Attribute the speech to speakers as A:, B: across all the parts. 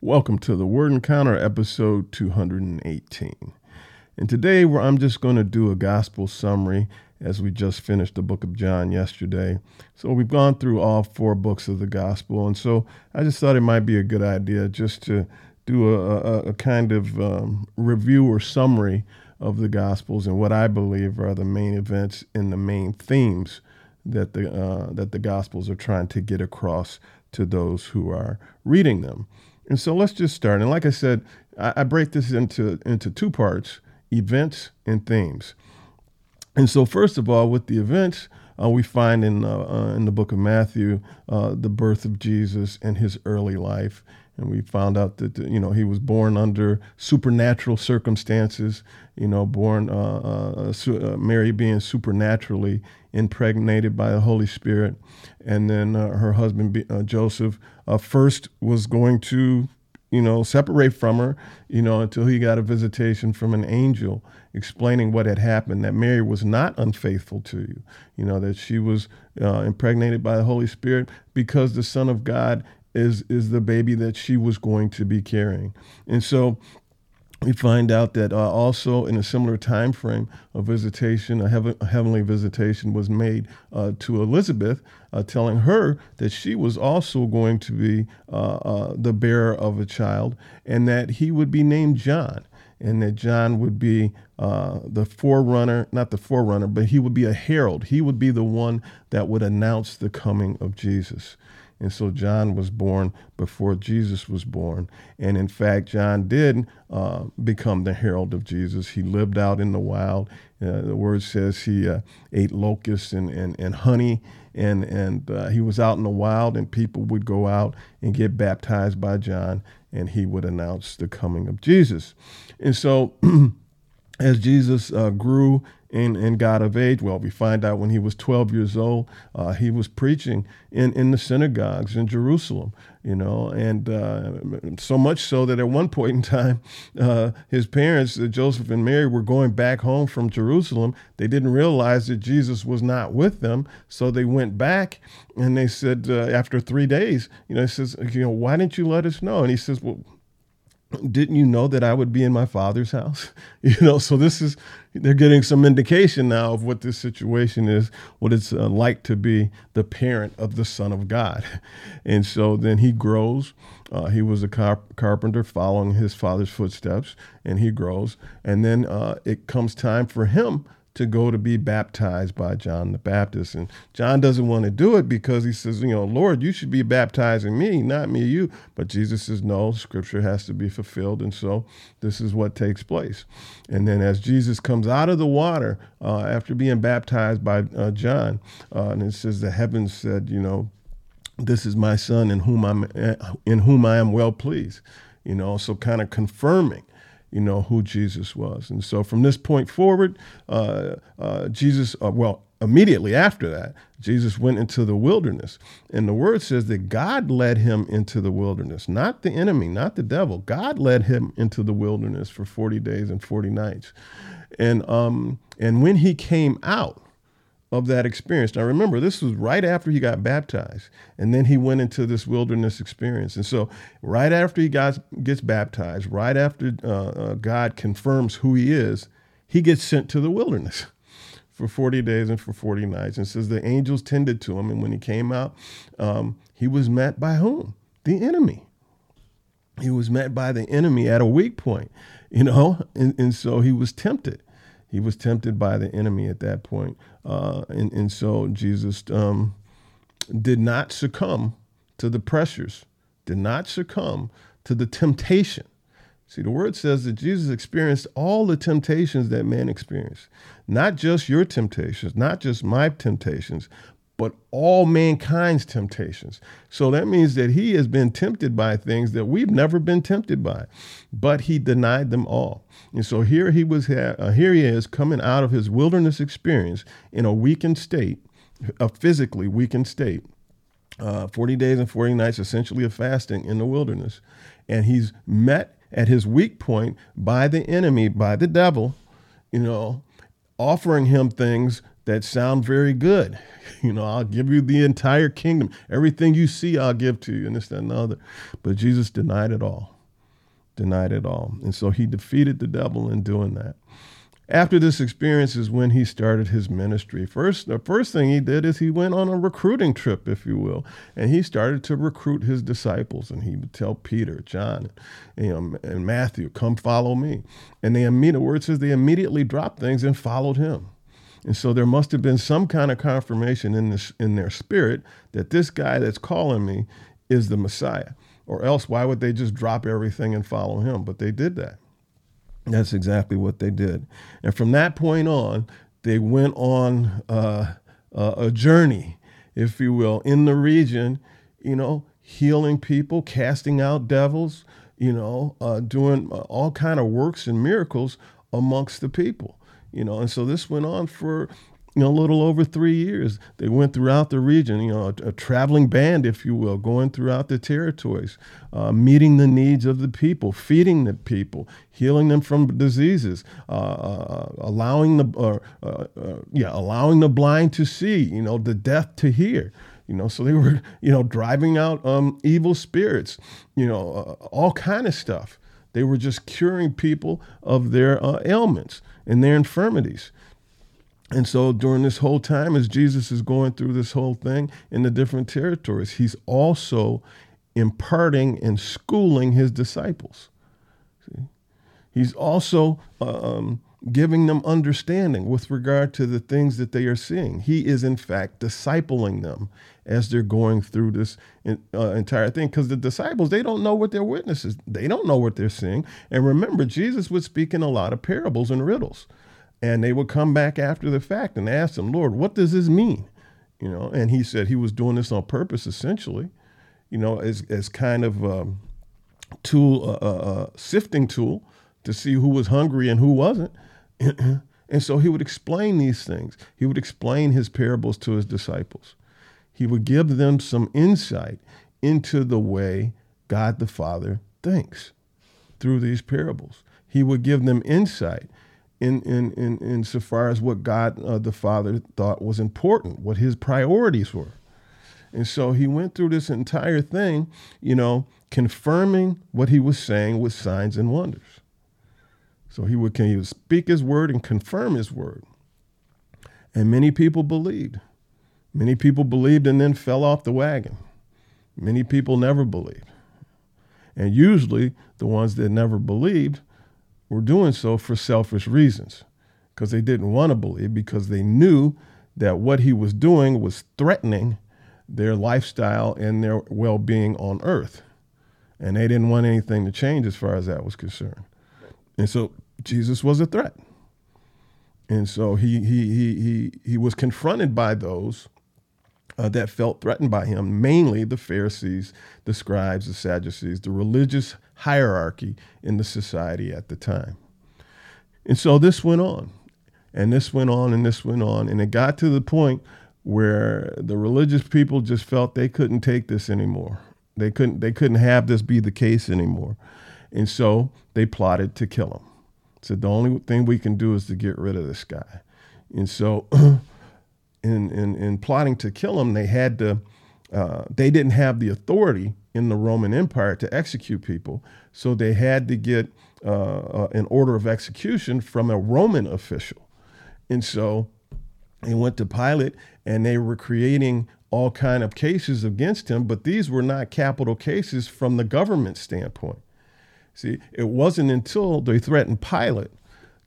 A: Welcome to the Word Encounter, episode 218. And today where I'm just going to do a gospel summary as we just finished the book of John yesterday. So we've gone through all four books of the gospel. And so I just thought it might be a good idea just to do a, a, a kind of um, review or summary of the gospels and what I believe are the main events and the main themes that the, uh, that the gospels are trying to get across to those who are reading them. And so let's just start. And like I said, I, I break this into into two parts: events and themes. And so, first of all, with the events, uh, we find in uh, uh, in the book of Matthew uh, the birth of Jesus and his early life, and we found out that you know he was born under supernatural circumstances. You know, born uh, uh, Mary being supernaturally impregnated by the Holy Spirit, and then uh, her husband uh, Joseph uh, first was going to you know, separate from her, you know, until he got a visitation from an angel explaining what had happened, that Mary was not unfaithful to you, you know, that she was uh, impregnated by the Holy Spirit because the Son of God is is the baby that she was going to be carrying. And so we find out that uh, also in a similar time frame, a visitation, a, a heavenly visitation, was made uh, to Elizabeth, uh, telling her that she was also going to be uh, uh, the bearer of a child, and that he would be named John, and that John would be uh, the forerunner, not the forerunner, but he would be a herald. He would be the one that would announce the coming of Jesus. And so John was born before Jesus was born. And in fact, John did uh, become the herald of Jesus. He lived out in the wild. Uh, the word says he uh, ate locusts and, and, and honey, and, and uh, he was out in the wild, and people would go out and get baptized by John, and he would announce the coming of Jesus. And so, as Jesus uh, grew and, and got of age. Well, we find out when he was 12 years old, uh, he was preaching in, in the synagogues in Jerusalem, you know, and uh, so much so that at one point in time, uh, his parents, uh, Joseph and Mary, were going back home from Jerusalem. They didn't realize that Jesus was not with them, so they went back and they said, uh, after three days, you know, he says, you know, why didn't you let us know? And he says, well, didn't you know that I would be in my father's house? You know, so this is, they're getting some indication now of what this situation is, what it's uh, like to be the parent of the Son of God. And so then he grows. Uh, he was a carpenter following his father's footsteps, and he grows. And then uh, it comes time for him to go to be baptized by John the Baptist. And John doesn't want to do it because he says, you know, Lord, you should be baptizing me, not me, you. But Jesus says, no, scripture has to be fulfilled. And so this is what takes place. And then as Jesus comes out of the water uh, after being baptized by uh, John, uh, and it says the heavens said, you know, this is my son in whom I'm in whom I am well pleased. You know, so kind of confirming you know, who Jesus was. And so from this point forward, uh, uh, Jesus, uh, well, immediately after that, Jesus went into the wilderness. And the word says that God led him into the wilderness, not the enemy, not the devil. God led him into the wilderness for 40 days and 40 nights. And, um, and when he came out, of that experience. Now, remember, this was right after he got baptized, and then he went into this wilderness experience. And so, right after he got, gets baptized, right after uh, uh, God confirms who he is, he gets sent to the wilderness for 40 days and for 40 nights. And says the angels tended to him. And when he came out, um, he was met by whom? The enemy. He was met by the enemy at a weak point, you know, and, and so he was tempted he was tempted by the enemy at that point. Uh, and, and so Jesus um, did not succumb to the pressures, did not succumb to the temptation. See, the word says that Jesus experienced all the temptations that man experienced, not just your temptations, not just my temptations, but all mankind's temptations. So that means that he has been tempted by things that we've never been tempted by, but he denied them all. And so here he was, uh, here he is coming out of his wilderness experience in a weakened state, a physically weakened state, uh, 40 days and 40 nights, essentially of fasting in the wilderness. And he's met at his weak point by the enemy, by the devil, you know, offering him things that sound very good. You know, I'll give you the entire kingdom. Everything you see, I'll give to you, and this, that, and the other. But Jesus denied it all. Denied it all. And so he defeated the devil in doing that. After this experience is when he started his ministry. First, the first thing he did is he went on a recruiting trip, if you will, and he started to recruit his disciples. And he would tell Peter, John, and, you know, and Matthew, "Come follow me." And they immediately, word says, they immediately dropped things and followed him. And so there must have been some kind of confirmation in this in their spirit that this guy that's calling me is the Messiah. Or else why would they just drop everything and follow him? But they did that. That's exactly what they did. And from that point on, they went on uh, uh, a journey, if you will, in the region, you know, healing people, casting out devils, you know, uh, doing all kind of works and miracles amongst the people you know, and so this went on for you know, a little over three years. They went throughout the region, you know, a, a traveling band, if you will, going throughout the territories, uh, meeting the needs of the people, feeding the people, healing them from diseases, uh, uh, allowing the uh, uh, yeah, allowing the blind to see, you know, the deaf to hear. You know, so they were, you know, driving out um, evil spirits, you know, uh, all kind of stuff. They were just curing people of their ailments and their infirmities. And so during this whole time, as Jesus is going through this whole thing in the different territories, he's also imparting and schooling his disciples. See? He's also um, giving them understanding with regard to the things that they are seeing. He is, in fact, discipling them as they're going through this uh, entire thing because the disciples, they don't know what they're witnesses. They don't know what they're seeing. And remember, Jesus was speaking a lot of parables and riddles. And they would come back after the fact and ask him, Lord, what does this mean? You know, and he said he was doing this on purpose, essentially, you know, as, as kind of a um, tool, a uh, uh, sifting tool to see who was hungry and who wasn't. and so he would explain these things. He would explain his parables to his disciples. He would give them some insight into the way God the Father thinks through these parables. He would give them insight in, in, in, in so far as what God uh, the Father thought was important, what his priorities were. And so he went through this entire thing, you know, confirming what he was saying with signs and wonders. So he would, he would speak his word and confirm his word. And many people believed. Many people believed and then fell off the wagon. Many people never believed. And usually the ones that never believed were doing so for selfish reasons because they didn't want to believe because they knew that what he was doing was threatening their lifestyle and their well being on earth. And they didn't want anything to change as far as that was concerned. And so Jesus was a threat. And so he, he, he, he, he was confronted by those uh, that felt threatened by him, mainly the Pharisees, the scribes, the Sadducees, the religious hierarchy in the society at the time. And so this went on, and this went on, and this went on, and it got to the point where the religious people just felt they couldn't take this anymore. They couldn't they couldn't have this be the case anymore. And so they plotted to kill him. So the only thing we can do is to get rid of this guy. And so in, in, in plotting to kill him, they had to, uh, they didn't have the authority in the Roman Empire to execute people. So they had to get uh, uh, an order of execution from a Roman official. And so they went to Pilate and they were creating all kind of cases against him, but these were not capital cases from the government standpoint. See, it wasn't until they threatened Pilate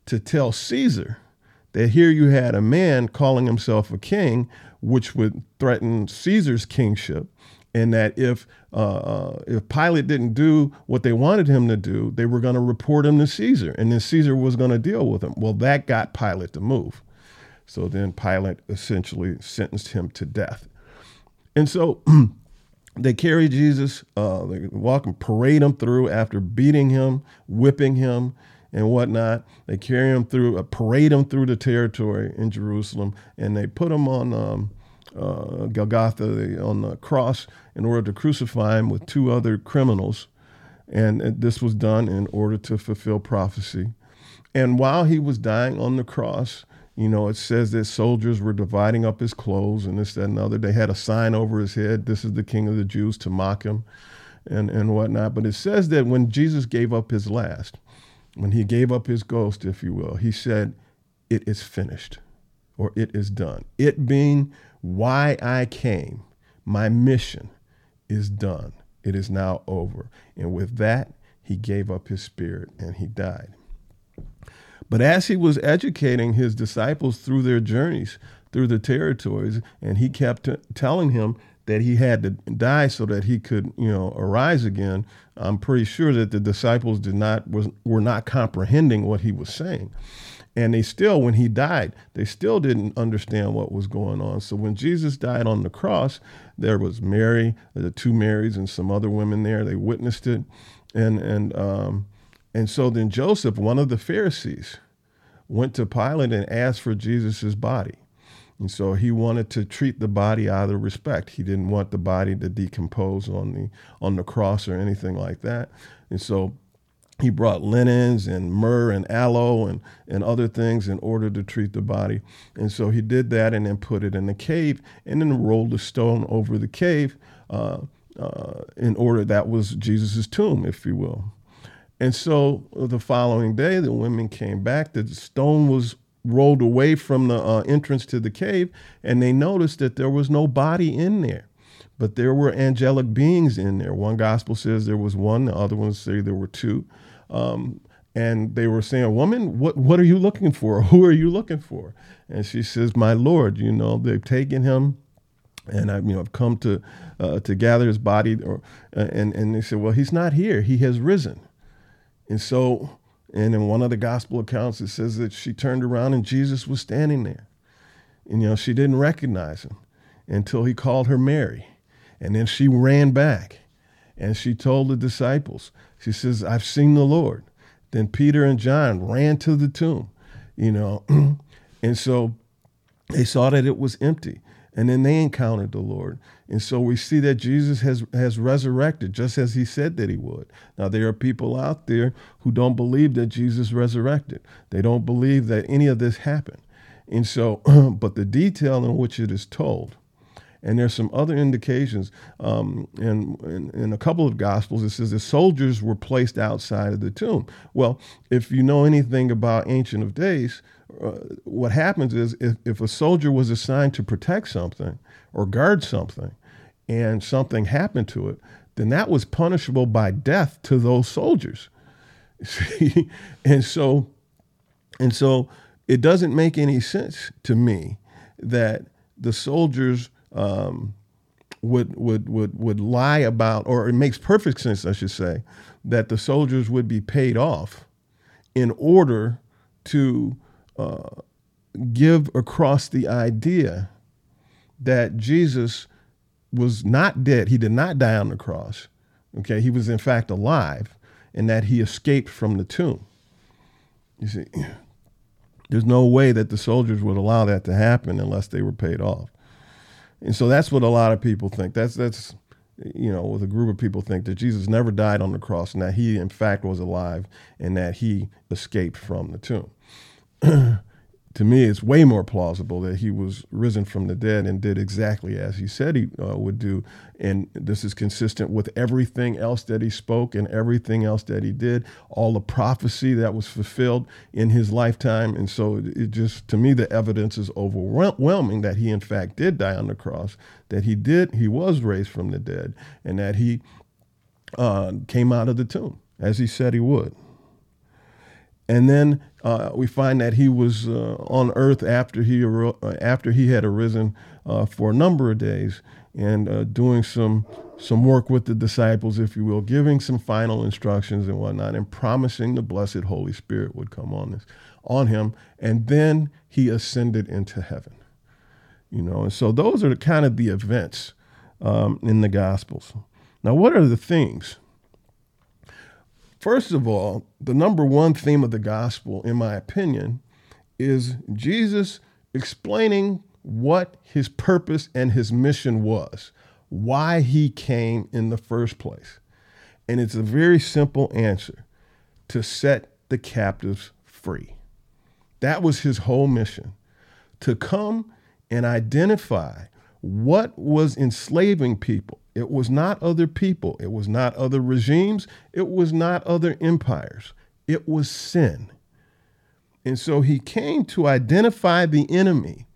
A: to tell Caesar that here you had a man calling himself a king, which would threaten Caesar's kingship, and that if uh, uh if Pilate didn't do what they wanted him to do, they were going to report him to Caesar, and then Caesar was going to deal with him. Well, that got Pilate to move. So then Pilate essentially sentenced him to death. And so they carry Jesus, uh, they walk and parade him through after beating him, whipping him, and whatnot. They carry him through, uh, parade him through the territory in Jerusalem, and they put him on um, uh, Golgotha, on the cross, in order to crucify him with two other criminals. And this was done in order to fulfill prophecy. And while he was dying on the cross, You know, it says that soldiers were dividing up his clothes and this, that, and the other. They had a sign over his head, This is the King of the Jews, to mock him and, and whatnot. But it says that when Jesus gave up his last, when he gave up his ghost, if you will, he said, It is finished or it is done. It being why I came, my mission is done. It is now over. And with that, he gave up his spirit and he died. But as he was educating his disciples through their journeys through the territories, and he kept t- telling him that he had to die so that he could, you know, arise again. I'm pretty sure that the disciples did not was were not comprehending what he was saying. And they still, when he died, they still didn't understand what was going on. So when Jesus died on the cross, there was Mary, the two Marys, and some other women there. They witnessed it, and and um, and so then Joseph, one of the Pharisees, went to Pilate and asked for Jesus' body. And so he wanted to treat the body out of respect. He didn't want the body to decompose on the on the cross or anything like that. And so he brought linens and myrrh and aloe and, and other things in order to treat the body. And so he did that and then put it in the cave and then rolled a stone over the cave uh, uh, in order that was Jesus' tomb, if you will. And so the following day, the women came back. The stone was rolled away from the uh, entrance to the cave, and they noticed that there was no body in there. But there were angelic beings in there. One gospel says there was one, the other ones say there were two. Um, and they were saying, Woman, what, what are you looking for? Who are you looking for? And she says, My Lord, you know, they've taken him and I, you know, I've come to uh, to gather his body. Or, uh, and and they said, well, he's not here; he has risen. And so, and in one of the gospel accounts, it says that she turned around and Jesus was standing there. And, you know, she didn't recognize him until he called her Mary. And then she ran back and she told the disciples, she says, I've seen the Lord. Then Peter and John ran to the tomb, you know. and so they saw that it was empty and then they encountered the Lord. And so we see that Jesus has has resurrected just as he said that he would. Now there are people out there who don't believe that Jesus resurrected. They don't believe that any of this happened. And so but the detail in which it is told and there's some other indications um, in, in, in, a couple of Gospels. It says the soldiers were placed outside of the tomb. Well, if you know anything about Ancient of Days, uh, what happens is if, if a soldier was assigned to protect something or guard something and something happened to it, then that was punishable by death to those soldiers. See? and so and so it doesn't make any sense to me that the soldiers um, would would would would lie about, or it makes perfect sense, I should say, that the soldiers would be paid off in order to give across the idea that Jesus was not dead. He did not die on the cross. Okay, he was in fact alive, and that he escaped from the tomb. You see, there's no way that the soldiers would allow that to happen unless they were paid off. And so that's what a lot of people think. That's that's you know, with a group of people think that Jesus never died on the cross and that he in fact was alive and that he escaped from the tomb. to me, it's way more plausible that he was risen from the dead and did exactly as he said he uh, would do. And this is consistent with everything else that he spoke and everything else that he did, all the prophecy that was fulfilled in his lifetime. And so it just, to me, the evidence is overwhelming that he, in fact, did die on the cross, that he did, he was raised from the dead, and that he uh, came out of the tomb as he said he would. And then uh, we find that he was uh, on earth after he uh, after he had arisen uh, for a number of days and uh, doing some some work with the disciples, if you will, giving some final instructions and whatnot, and promising the blessed Holy Spirit would come on this on him, and then he ascended into heaven. You know, and so those are kind of the events um, in the Gospels. Now, what are the themes? First of all, the number one theme of the gospel, in my opinion, is Jesus explaining what his purpose and his mission was, why he came in the first place. And it's a very simple answer to set the captives free. That was his whole mission to come and identify what was enslaving people. It was not other people, it was not other regimes, it was not other empires, it was sin. And so he came to identify the enemy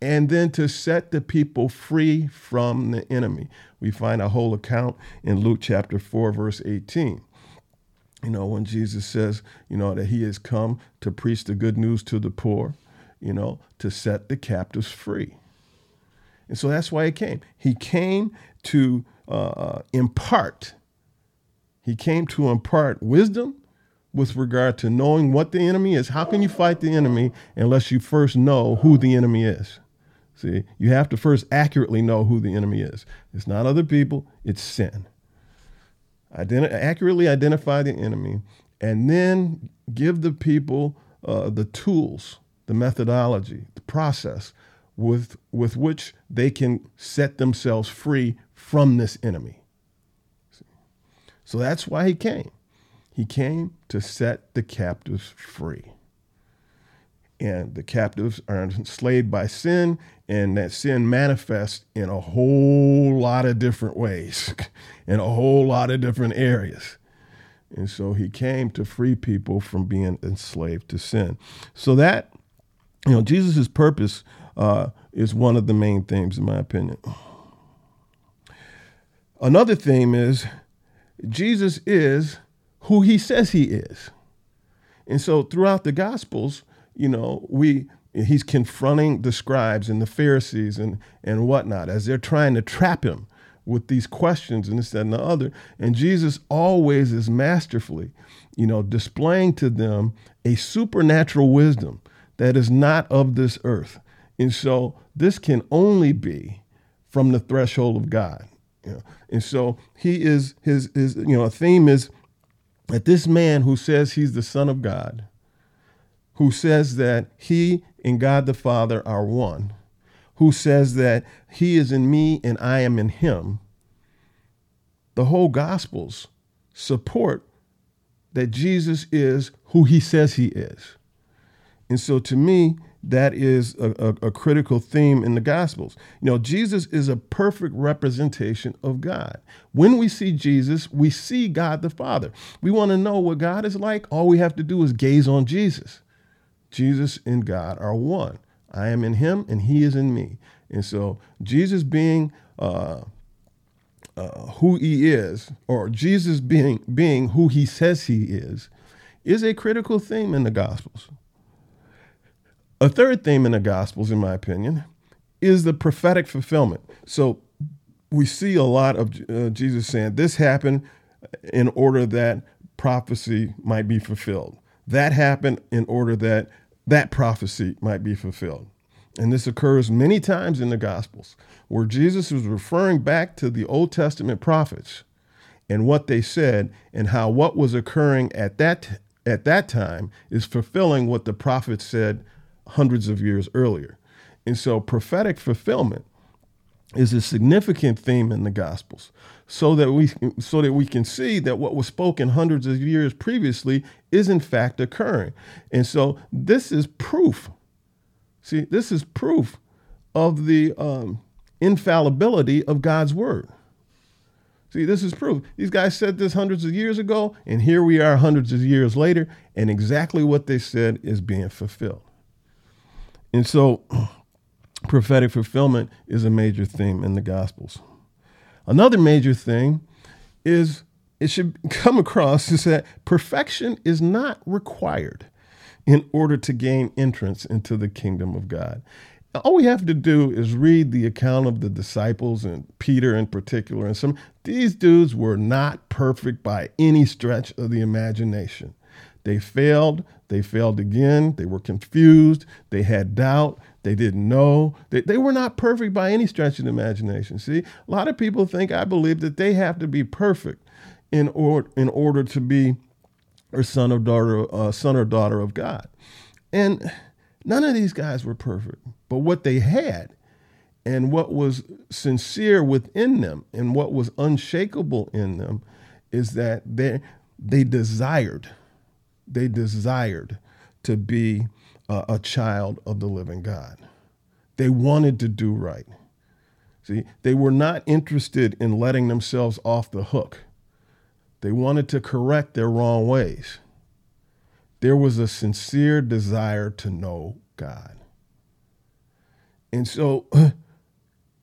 A: and then to set the people free from the enemy. We find a whole account in Luke chapter 4, verse 18. You know, when Jesus says, you know, that he has come to preach the good news to the poor, you know, to set the captives free. And so that's why he came. He came to uh, impart, he came to impart wisdom with regard to knowing what the enemy is. How can you fight the enemy unless you first know who the enemy is? See, you have to first accurately know who the enemy is. It's not other people, it's sin. Ident- accurately identify the enemy and then give the people uh, the tools, the methodology, the process with, with which they can set themselves free from this enemy. So that's why he came. He came to set the captives free. And the captives are enslaved by sin, and that sin manifests in a whole lot of different ways, in a whole lot of different areas. And so he came to free people from being enslaved to sin. So that, you know, Jesus' purpose uh, is one of the main themes, in my opinion. Another theme is Jesus is who he says he is. And so throughout the Gospels, you know, we he's confronting the scribes and the Pharisees and, and whatnot as they're trying to trap him with these questions and this, that, and the other. And Jesus always is masterfully, you know, displaying to them a supernatural wisdom that is not of this earth. And so this can only be from the threshold of God. You know? And so he is his his you know a theme is that this man who says he's the son of God, who says that he and God the Father are one, who says that he is in me and I am in him, the whole gospels support that Jesus is who he says he is. And so to me, that is a, a, a, critical theme in the Gospels. You know, Jesus is a perfect representation of God. When we see Jesus, we see God the Father. We want to know what God is like. All we have to do is gaze on Jesus. Jesus and God are one. I am in him and he is in me. And so, Jesus being uh, uh, who he is, or Jesus being, being who he says he is, is a critical theme in the Gospels. A third theme in the Gospels, in my opinion, is the prophetic fulfillment. So we see a lot of uh, Jesus saying, This happened in order that prophecy might be fulfilled. That happened in order that that prophecy might be fulfilled. And this occurs many times in the Gospels where Jesus was referring back to the Old Testament prophets and what they said and how what was occurring at that at that time is fulfilling what the prophets said hundreds of years earlier. And so prophetic fulfillment is a significant theme in the gospels so that we so that we can see that what was spoken hundreds of years previously is in fact occurring. And so this is proof. See, this is proof of the um, infallibility of God's word. See, this is proof. These guys said this hundreds of years ago, and here we are hundreds of years later, and exactly what they said is being fulfilled. And so prophetic fulfillment is a major theme in the Gospels. Another major thing is it should come across is that perfection is not required in order to gain entrance into the kingdom of God. All we have to do is read the account of the disciples and Peter in particular. And some these dudes were not perfect by any stretch of the imagination. They failed. They failed again. They were confused. They had doubt. They didn't know. They, they were not perfect by any stretch of the imagination. See, a lot of people think, I believe, that they have to be perfect in, or, in order to be a son or daughter, uh, son or daughter of God. And none of these guys were perfect. But what they had and what was sincere within them and what was unshakable in them is that they, they desired they desired to be a child of the living God. They wanted to do right. See, they were not interested in letting themselves off the hook. They wanted to correct their wrong ways. There was a sincere desire to know God. And so,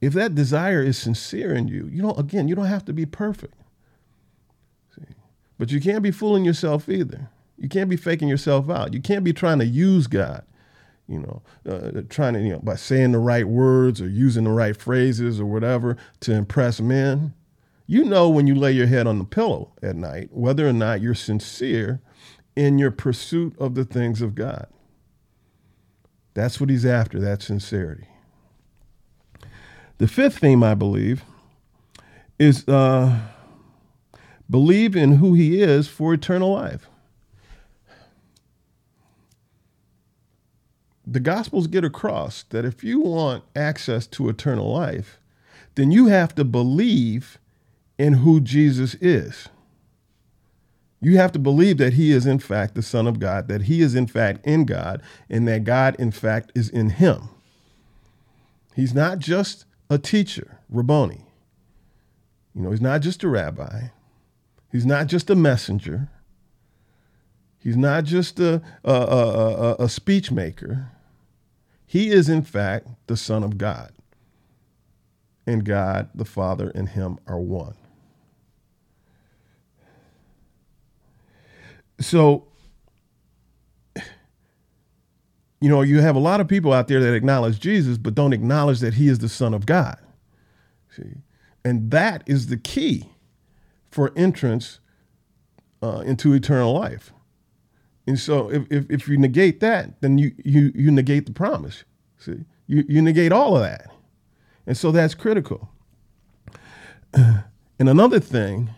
A: if that desire is sincere in you, you don't, again, you don't have to be perfect. See? But you can't be fooling yourself either. You can't be faking yourself out. You can't be trying to use God you know, uh, trying to, you know, by saying the right words or using the right phrases or whatever to impress men. You know when you lay your head on the pillow at night whether or not you're sincere in your pursuit of the things of God. That's what he's after, that sincerity. The fifth theme, I believe, is uh, believe in who he is for eternal life. The Gospels get across that if you want access to eternal life, then you have to believe in who Jesus is. You have to believe that he is, in fact, the Son of God, that he is, in fact, in God, and that God, in fact, is in him. He's not just a teacher, Rabboni. You know, he's not just a rabbi. He's not just a messenger. He's not just a, a, a, a, speech maker. He is, in fact, the Son of God. And God, the Father, and Him are one. So, you know, you have a lot of people out there that acknowledge Jesus, but don't acknowledge that He is the Son of God. See? And that is the key for entrance uh, into eternal life. And so if, if, if, you negate that, then you, you, you negate the promise. See, you, you negate all of that. And so that's critical. And another thing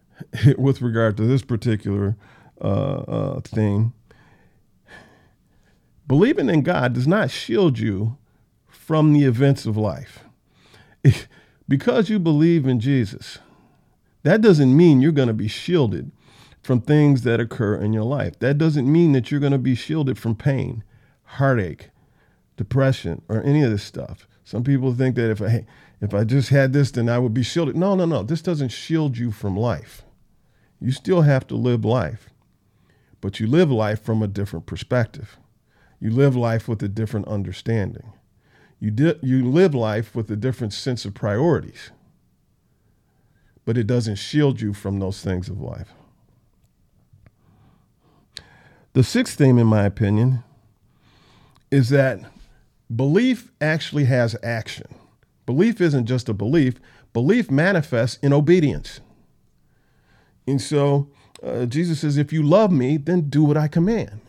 A: with regard to this particular uh, uh, thing, believing in God does not shield you from the events of life. because you believe in Jesus, that doesn't mean you're going to be shielded from things that occur in your life. That doesn't mean that you're going to be shielded from pain, heartache, depression, or any of this stuff. Some people think that if I if I just had this, then I would be shielded. No, no, no. This doesn't shield you from life. You still have to live life, but you live life from a different perspective. You live life with a different understanding. You, di- you live life with a different sense of priorities, but it doesn't shield you from those things of life. The sixth theme, in my opinion, is that belief actually has action. Belief isn't just a belief, belief manifests in obedience. And so uh, Jesus says, if you love me, then do what I command.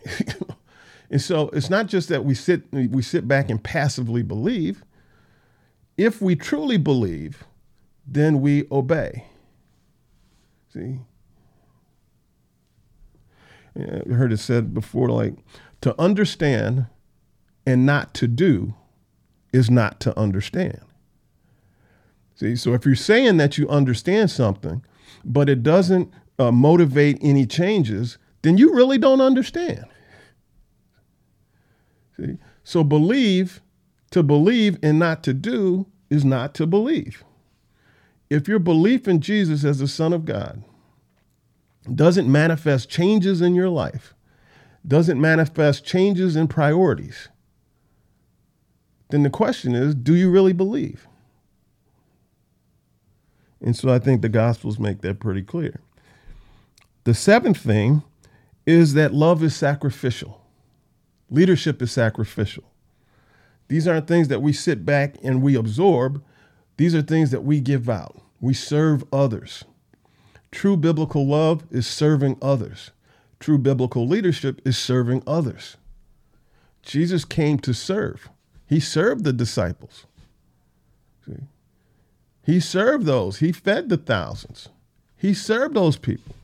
A: and so it's not just that we sit we sit back and passively believe. If we truly believe, then we obey. See? I heard it said before, like to understand and not to do is not to understand. See, so if you're saying that you understand something, but it doesn't uh, motivate any changes, then you really don't understand. See, so believe to believe and not to do is not to believe. If your belief in Jesus as the Son of God doesn't manifest changes in your life, doesn't manifest changes in priorities, then the question is do you really believe? And so I think the Gospels make that pretty clear. The seventh thing is that love is sacrificial, leadership is sacrificial. These aren't things that we sit back and we absorb, these are things that we give out. We serve others. True biblical love is serving others. True biblical leadership is serving others. Jesus came to serve. He served the disciples. See? He served those. He fed the thousands. He served those people.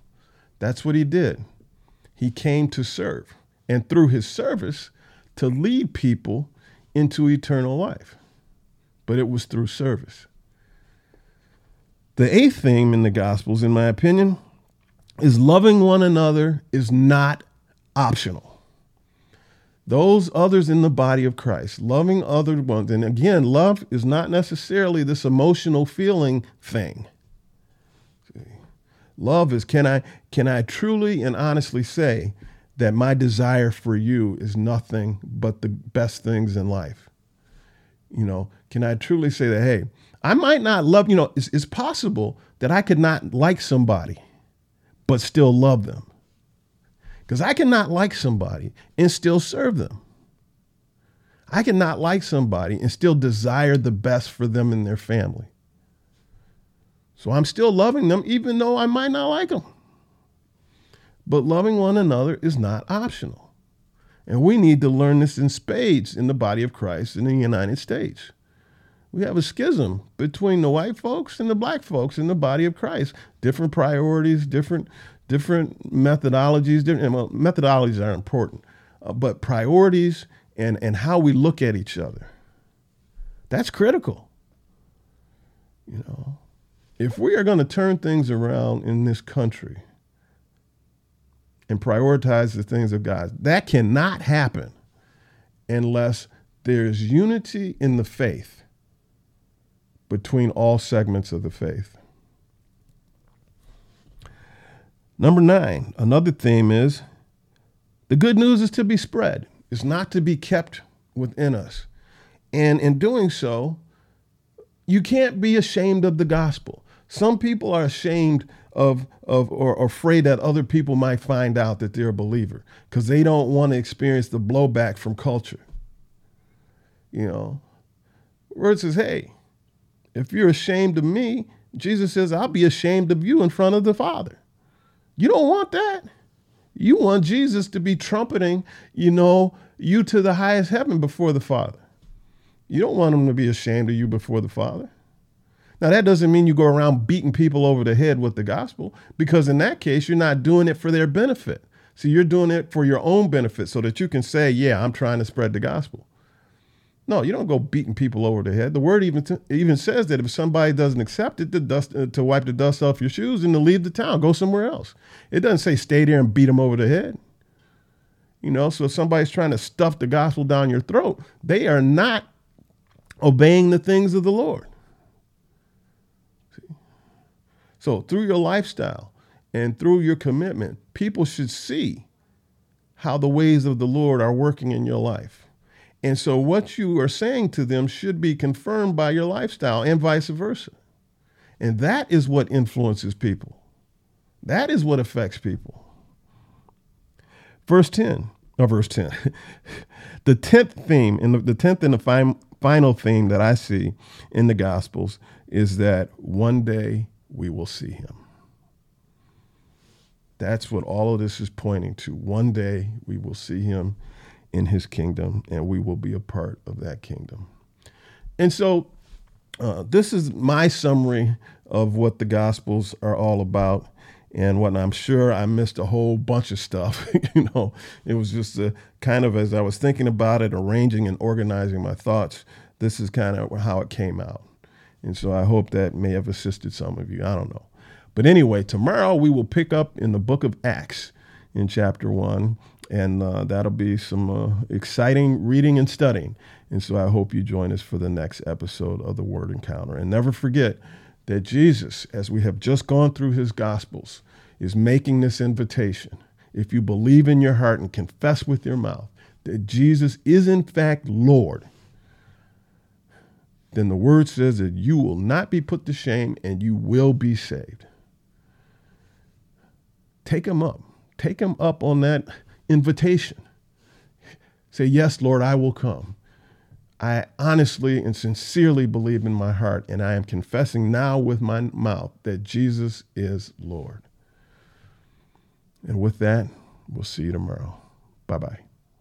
A: That's what he did. He came to serve. And through his service, to lead people into eternal life. But it was through service. The eighth theme in the Gospels, in my opinion, is loving one another is not optional. those others in the body of Christ, loving other ones. And again, love is not necessarily this emotional feeling thing. Love is can I can I truly and honestly say that my desire for you is nothing but the best things in life? You know, can I truly say that, hey, I might not love, you know, it's, it's possible that I could not like somebody, but still love them. Because I cannot like somebody and still serve them. I cannot like somebody and still desire the best for them and their family. So I'm still loving them even though I might not like them. But loving one another is not optional. And we need to learn this in spades in the body of Christ in the United States. We have a schism between the white folks and the black folks in the body of Christ. Different priorities, different different methodologies. Different, well, methodologies are important, uh, but priorities and, and how we look at each other. That's critical. You know, if we are going to turn things around in this country and prioritize the things of God, that cannot happen unless there's unity in the faith between all segments of the faith. Number nine, another theme is the good news is to be spread, it's not to be kept within us. And in doing so, you can't be ashamed of the gospel. Some people are ashamed of, of or, afraid that other people might find out that they're a believer because they don't want to experience the blowback from culture. You know, word says, hey, if you're ashamed of me, Jesus says, I'll be ashamed of you in front of the Father. You don't want that. You want Jesus to be trumpeting, you know, you to the highest heaven before the Father. You don't want him to be ashamed of you before the Father. Now, that doesn't mean you go around beating people over the head with the gospel, because in that case, you're not doing it for their benefit. See, you're doing it for your own benefit so that you can say, Yeah, I'm trying to spread the gospel. No, you don't go beating people over the head. The word even t- even says that if somebody doesn't accept it, to dust uh, to wipe the dust off your shoes and to leave the town, go somewhere else. It doesn't say stay there and beat them over the head. You know, so if somebody's trying to stuff the gospel down your throat, they are not obeying the things of the Lord. See? So through your lifestyle and through your commitment, people should see how the ways of the Lord are working in your life. And so what you are saying to them should be confirmed by your lifestyle and vice versa. And that is what influences people. That is what affects people. Verse 10, or verse 10. the 10th theme, and the 10th and the fi- final theme that I see in the Gospels is that one day we will see him. That's what all of this is pointing to. One day we will see him in his kingdom, and we will be a part of that kingdom. And so, uh, this is my summary of what the Gospels are all about. And what I'm sure I missed a whole bunch of stuff. you know, it was just a, kind of as I was thinking about it, arranging and organizing my thoughts. This is kind of how it came out. And so I hope that may have assisted some of you. I don't know. But anyway, tomorrow we will pick up in the book of Acts in chapter one and uh, that'll be some uh, exciting reading and studying. And so I hope you join us for the next episode of the Word Encounter. And never forget that Jesus, as we have just gone through his Gospels, is making this invitation. If you believe in your heart and confess with your mouth that Jesus is in fact Lord, then the word says that you will not be put to shame and you will be saved. Take him up. Take him up on that invitation. Say, Yes, Lord, I will come. I honestly and sincerely believe in my heart, and I am confessing now with my mouth that Jesus is Lord. And with that, we'll see you tomorrow. Bye bye.